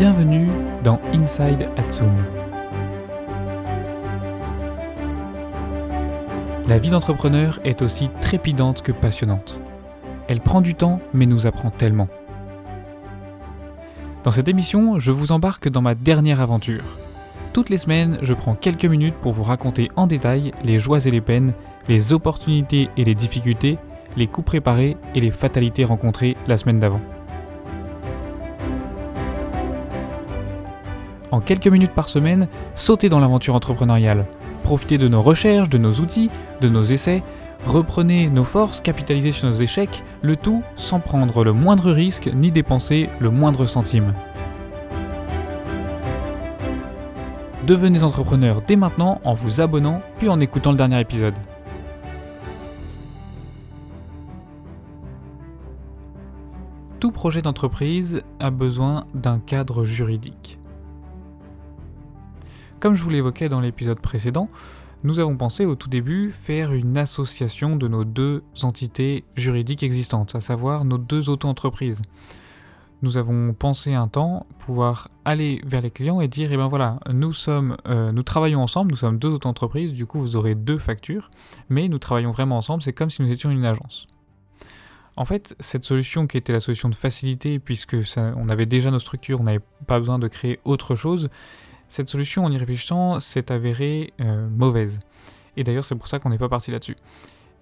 Bienvenue dans Inside Atsum. La vie d'entrepreneur est aussi trépidante que passionnante. Elle prend du temps mais nous apprend tellement. Dans cette émission, je vous embarque dans ma dernière aventure. Toutes les semaines, je prends quelques minutes pour vous raconter en détail les joies et les peines, les opportunités et les difficultés, les coups préparés et les fatalités rencontrées la semaine d'avant. En quelques minutes par semaine, sautez dans l'aventure entrepreneuriale. Profitez de nos recherches, de nos outils, de nos essais. Reprenez nos forces, capitalisez sur nos échecs, le tout sans prendre le moindre risque ni dépenser le moindre centime. Devenez entrepreneur dès maintenant en vous abonnant puis en écoutant le dernier épisode. Tout projet d'entreprise a besoin d'un cadre juridique. Comme je vous l'évoquais dans l'épisode précédent, nous avons pensé au tout début faire une association de nos deux entités juridiques existantes, à savoir nos deux auto-entreprises. Nous avons pensé un temps pouvoir aller vers les clients et dire, eh ben voilà, nous sommes, euh, nous travaillons ensemble, nous sommes deux auto-entreprises, du coup vous aurez deux factures, mais nous travaillons vraiment ensemble, c'est comme si nous étions une agence. En fait, cette solution qui était la solution de facilité, puisque on avait déjà nos structures, on n'avait pas besoin de créer autre chose, cette solution, en y réfléchissant, s'est avérée euh, mauvaise. Et d'ailleurs, c'est pour ça qu'on n'est pas parti là-dessus.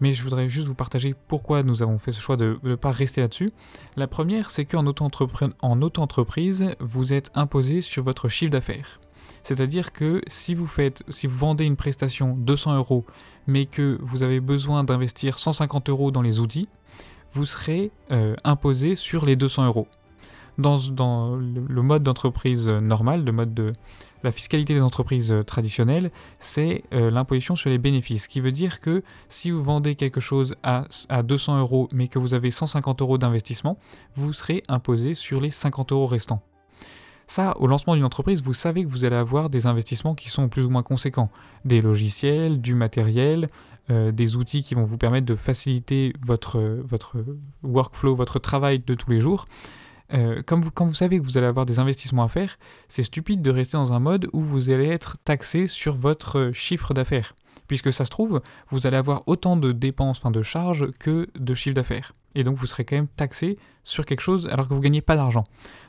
Mais je voudrais juste vous partager pourquoi nous avons fait ce choix de ne pas rester là-dessus. La première, c'est qu'en auto-entreprise, vous êtes imposé sur votre chiffre d'affaires. C'est-à-dire que si vous faites, si vous vendez une prestation 200 euros, mais que vous avez besoin d'investir 150 euros dans les outils, vous serez euh, imposé sur les 200 euros. Dans, dans le mode d'entreprise normal, le mode de, la fiscalité des entreprises euh, traditionnelles, c'est euh, l'imposition sur les bénéfices, ce qui veut dire que si vous vendez quelque chose à, 200 euros mais que vous avez 150 euros d'investissement, vous serez imposé sur les 50 euros restants. Ça, au lancement d'une entreprise, vous savez que vous allez avoir des investissements qui sont plus ou moins conséquents. Des logiciels, du matériel, euh, des outils qui vont vous permettre de faciliter votre workflow, votre travail de tous les jours. Euh, comme quand vous savez que vous allez avoir des investissements à faire, c'est stupide de rester dans un mode où vous allez être taxé sur votre chiffre d'affaires. Puisque ça se trouve, vous allez avoir autant de dépenses, enfin de charges, que de chiffre d'affaires. Et donc vous serez quand même taxé sur quelque chose alors que vous ne gagnez pas d'argent.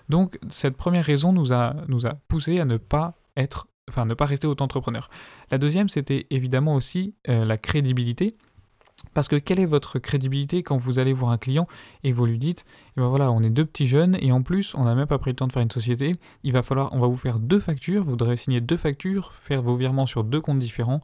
Donc cette première raison nous a, nous a poussé à ne pas être, enfin ne pas rester auto-entrepreneur. La deuxième, c'était évidemment aussi euh, la crédibilité. Parce que quelle est votre crédibilité quand vous allez voir un client et vous lui dites, eh ben voilà, on est deux petits jeunes et en plus, on n'a même pas pris le temps de faire une société, il va falloir, on va vous faire deux factures, vous devrez signer deux factures, faire vos virements sur deux comptes différents,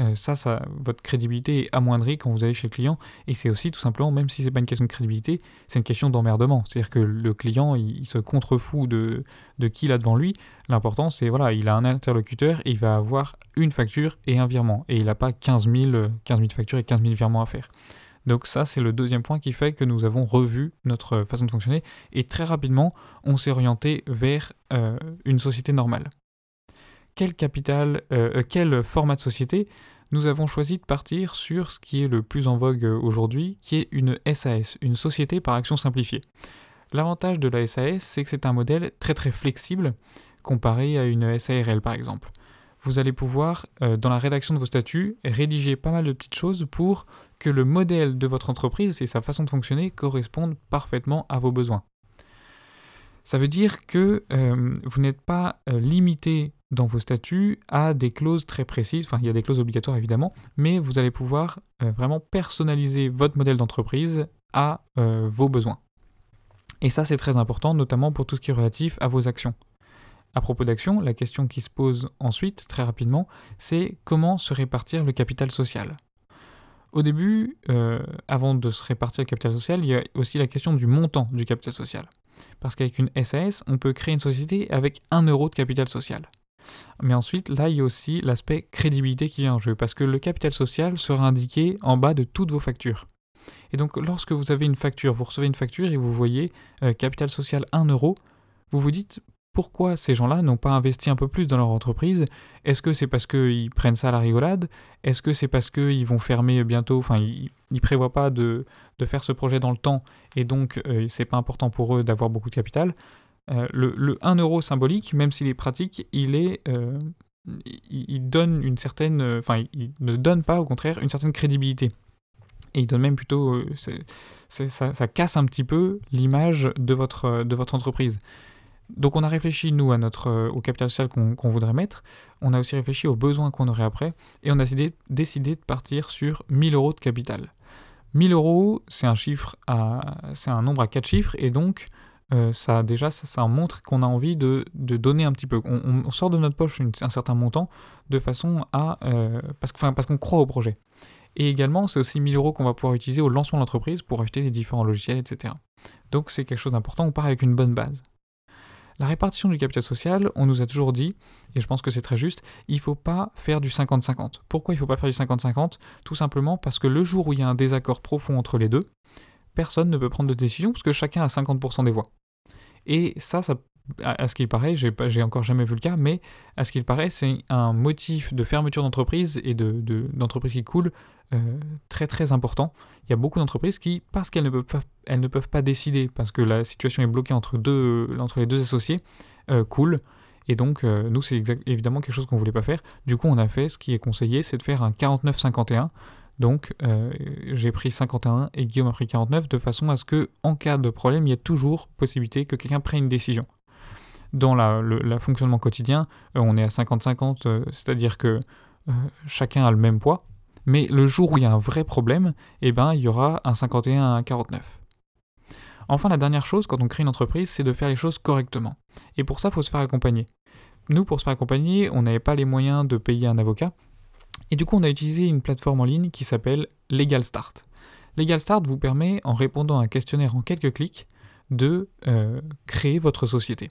euh, ça, ça, votre crédibilité est amoindrie quand vous allez chez le client. Et c'est aussi tout simplement, même si c'est pas une question de crédibilité, c'est une question d'emmerdement. C'est-à-dire que le client, il, se contrefout de, de qui il a devant lui. L'important, c'est voilà, il a un interlocuteur et il va avoir une facture et un virement. Et il n'a pas 15 000, 15 000 factures et 15 000 virements à faire. Donc ça, c'est le deuxième point qui fait que nous avons revu notre façon de fonctionner et très rapidement, on s'est orienté vers euh, une société normale quel capital, euh, euh, quel format de société, nous avons choisi de partir sur ce qui est le plus en vogue euh, aujourd'hui, qui est une SAS, une société par action simplifiée. L'avantage de la SAS, c'est que c'est un modèle très très flexible comparé à une SARL par exemple. Vous allez pouvoir, dans la rédaction de vos statuts, rédiger pas mal de petites choses pour que le modèle de votre entreprise et sa façon de fonctionner correspondent parfaitement à vos besoins. Ça veut dire que vous n'êtes pas limité dans vos statuts à des clauses très précises, enfin il y a des clauses obligatoires évidemment, mais vous allez pouvoir euh, vraiment personnaliser votre modèle d'entreprise à euh, vos besoins. Et ça c'est très important, notamment pour tout ce qui est relatif à vos actions. À propos d'actions, la question qui se pose ensuite, très rapidement, c'est comment se répartir le capital social. Au début, euh, avant de se répartir le capital social, il y a aussi la question du montant du capital social. Parce qu'avec une SAS, on peut créer une société avec 1 euro de capital social. Mais ensuite, là, il y a aussi l'aspect crédibilité qui vient en jeu, parce que le capital social sera indiqué en bas de toutes vos factures. Et donc, lorsque vous avez une facture, vous recevez une facture et vous voyez euh, capital social 1 euro, vous vous dites pourquoi ces gens-là n'ont pas investi un peu plus dans leur entreprise? Est-ce que c'est parce qu'ils prennent ça à la rigolade? Est-ce que c'est parce qu'ils vont fermer bientôt? Enfin, ils ne prévoient pas de, faire ce projet dans le temps et donc euh, c'est pas important pour eux d'avoir beaucoup de capital le, 1 euro symbolique, même s'il est pratique, il est... il, donne une certaine... Enfin, il ne donne pas, au contraire, une certaine crédibilité. Et il donne même plutôt... ça, casse un petit peu l'image de votre, de votre entreprise. Donc on a réfléchi, nous, à notre, euh, au capital social qu'on voudrait mettre. On a aussi réfléchi aux besoins qu'on aurait après. Et on a décidé, de partir sur 1000 euros de capital. 1000 euros, c'est un chiffre c'est un nombre à 4 chiffres. Et donc, euh, ça déjà, ça, montre qu'on a envie de, donner un petit peu. On, sort de notre poche un certain montant de façon à... Euh, parce, parce qu'on croit au projet. Et également, c'est aussi 1000 euros qu'on va pouvoir utiliser au lancement de l'entreprise pour acheter les différents logiciels, etc. Donc c'est quelque chose d'important, on part avec une bonne base. La répartition du capital social, on nous a toujours dit, et je pense que c'est très juste, il ne faut pas faire du 50-50. Pourquoi il ne faut pas faire du 50-50 Tout simplement parce que le jour où il y a un désaccord profond entre les deux, personne ne peut prendre de décision parce que chacun a 50% des voix. Et ça, à, ce qu'il paraît, j'ai, encore jamais vu le cas, mais à ce qu'il paraît, c'est un motif de fermeture d'entreprise et de, d'entreprise qui coule euh, très très important. Il y a beaucoup d'entreprises qui, parce qu'elles ne peuvent pas, ne peuvent pas décider, parce que la situation est bloquée entre, deux, entre les deux associés, euh, coulent. Et donc, euh, nous, c'est évidemment quelque chose qu'on ne voulait pas faire. Du coup, on a fait ce qui est conseillé, c'est de faire un 49-51. Donc, j'ai pris 51 et Guillaume a pris 49 de façon à ce que, en cas de problème, il y ait toujours possibilité que quelqu'un prenne une décision dans le fonctionnement quotidien, euh, on est à 50-50, euh, c'est-à-dire que euh, chacun a le même poids, mais le jour où il y a un vrai problème, eh ben, il y aura un 51 à un 49. Enfin, la dernière chose, quand on crée une entreprise, c'est de faire les choses correctement. Et pour ça, il faut se faire accompagner. Nous, pour se faire accompagner, on n'avait pas les moyens de payer un avocat. Et du coup, on a utilisé une plateforme en ligne qui s'appelle Legal Start. Legal Start vous permet, en répondant à un questionnaire en quelques clics, de créer votre société.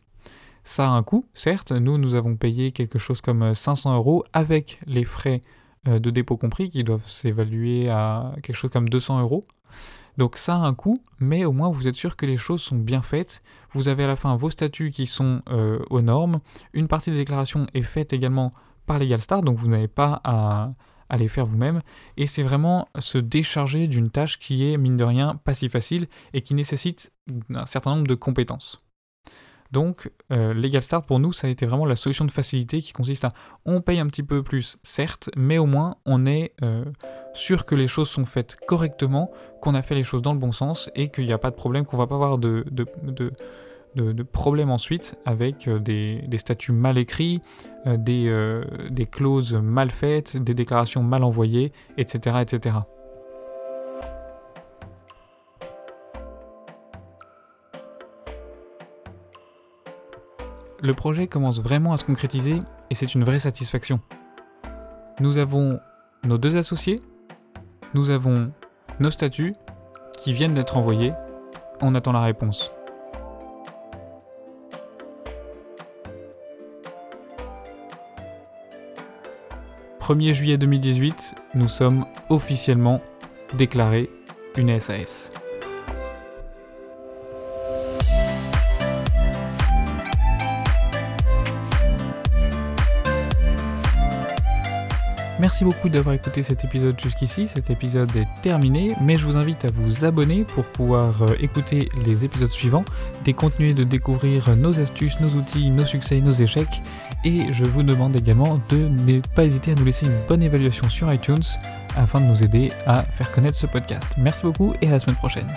Ça a un coût, certes. Nous, nous avons payé quelque chose comme 500 euh, euros avec les frais euh, de dépôt compris qui doivent s'évaluer à quelque chose comme 200 euros. Donc ça a un coût, mais au moins vous êtes sûr que les choses sont bien faites. Vous avez à la fin vos statuts qui sont euh, aux normes. Une partie des déclarations est faite également par LegalStar, donc vous n'avez pas à, les faire vous-même. Et c'est vraiment se décharger d'une tâche qui est, mine de rien, pas si facile et qui nécessite un certain nombre de compétences. Donc, euh, Legal Start, pour nous, ça a été vraiment la solution de facilité qui consiste à on paye un petit peu plus, certes, mais au moins on est euh, sûr que les choses sont faites correctement, qu'on a fait les choses dans le bon sens et qu'il n'y a pas de problème, qu'on va pas avoir de, problème ensuite avec euh, des, statuts mal écrits, des, des clauses mal faites, des déclarations mal envoyées, etc. etc. le projet commence vraiment à se concrétiser et c'est une vraie satisfaction. Nous avons nos deux associés, nous avons nos statuts qui viennent d'être envoyés, on attend la réponse. « 1er juillet 2018, nous sommes officiellement déclarés une SAS. Merci beaucoup d'avoir écouté cet épisode jusqu'ici. Cet épisode est terminé, mais je vous invite à vous abonner pour pouvoir euh, écouter les épisodes suivants, et continuer de découvrir nos astuces, nos outils, nos succès, nos échecs. Et je vous demande également de ne pas hésiter à nous laisser une bonne évaluation sur iTunes afin de nous aider à faire connaître ce podcast. Merci beaucoup et à la semaine prochaine.